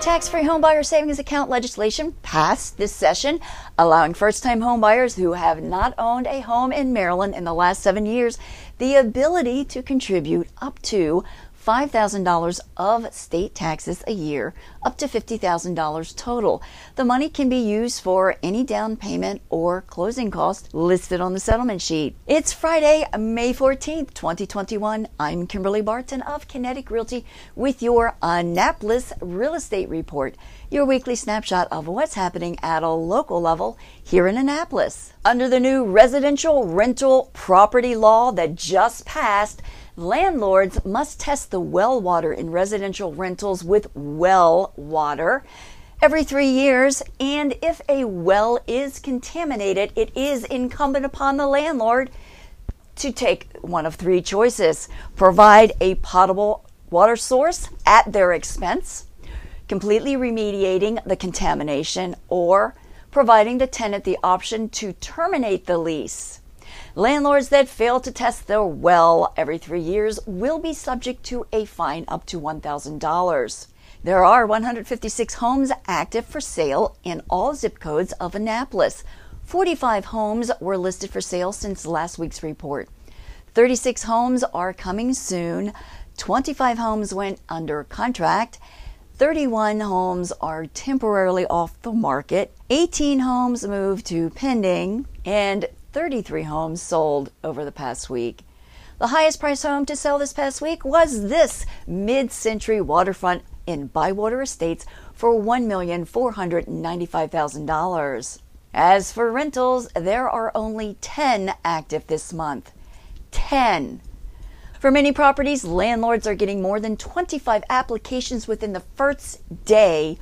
tax free homebuyer savings account legislation passed this session, allowing first time homebuyers who have not owned a home in Maryland in the last seven years the ability to contribute up to $5,000 of state taxes a year, up to $50,000 total. The money can be used for any down payment or closing cost listed on the settlement sheet. It's Friday, May 14th, 2021. I'm Kimberly Barton of Kinetic Realty with your Annapolis Real Estate Report, your weekly snapshot of what's happening at a local level here in Annapolis. Under the new residential rental property law that just passed, Landlords must test the well water in residential rentals with well water every three years. And if a well is contaminated, it is incumbent upon the landlord to take one of three choices provide a potable water source at their expense, completely remediating the contamination, or providing the tenant the option to terminate the lease. Landlords that fail to test their well every three years will be subject to a fine up to $1,000. There are 156 homes active for sale in all zip codes of Annapolis. 45 homes were listed for sale since last week's report. 36 homes are coming soon. 25 homes went under contract. 31 homes are temporarily off the market. 18 homes moved to pending. And 33 homes sold over the past week. The highest priced home to sell this past week was this mid century waterfront in Bywater Estates for $1,495,000. As for rentals, there are only 10 active this month. 10. For many properties, landlords are getting more than 25 applications within the first day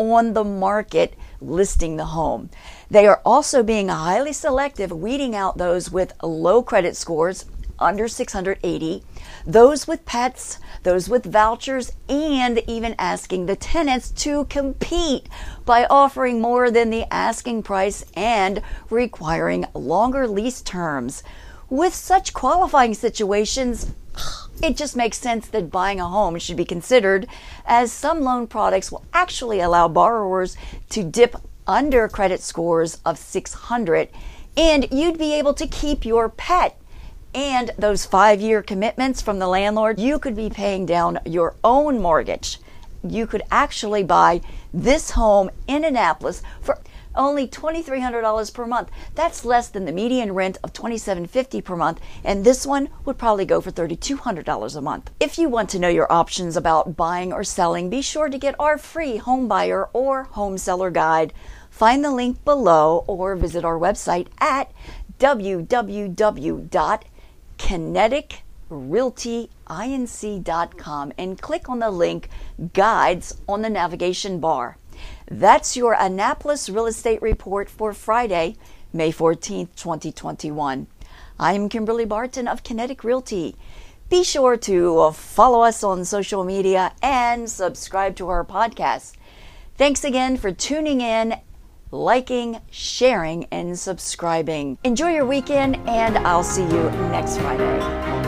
on the market listing the home. They are also being highly selective, weeding out those with low credit scores under 680, those with pets, those with vouchers, and even asking the tenants to compete by offering more than the asking price and requiring longer lease terms. With such qualifying situations, it just makes sense that buying a home should be considered, as some loan products will actually allow borrowers to dip under credit scores of 600, and you'd be able to keep your pet. And those five year commitments from the landlord, you could be paying down your own mortgage. You could actually buy this home in Annapolis for only $2,300 per month. That's less than the median rent of 2,750 per month, and this one would probably go for $3,200 a month. If you want to know your options about buying or selling, be sure to get our free home buyer or home seller guide. Find the link below or visit our website at www.kineticrealtyinc.com and click on the link Guides on the navigation bar. That's your Annapolis Real Estate Report for Friday, May 14th, 2021. I'm Kimberly Barton of Kinetic Realty. Be sure to follow us on social media and subscribe to our podcast. Thanks again for tuning in, liking, sharing, and subscribing. Enjoy your weekend, and I'll see you next Friday.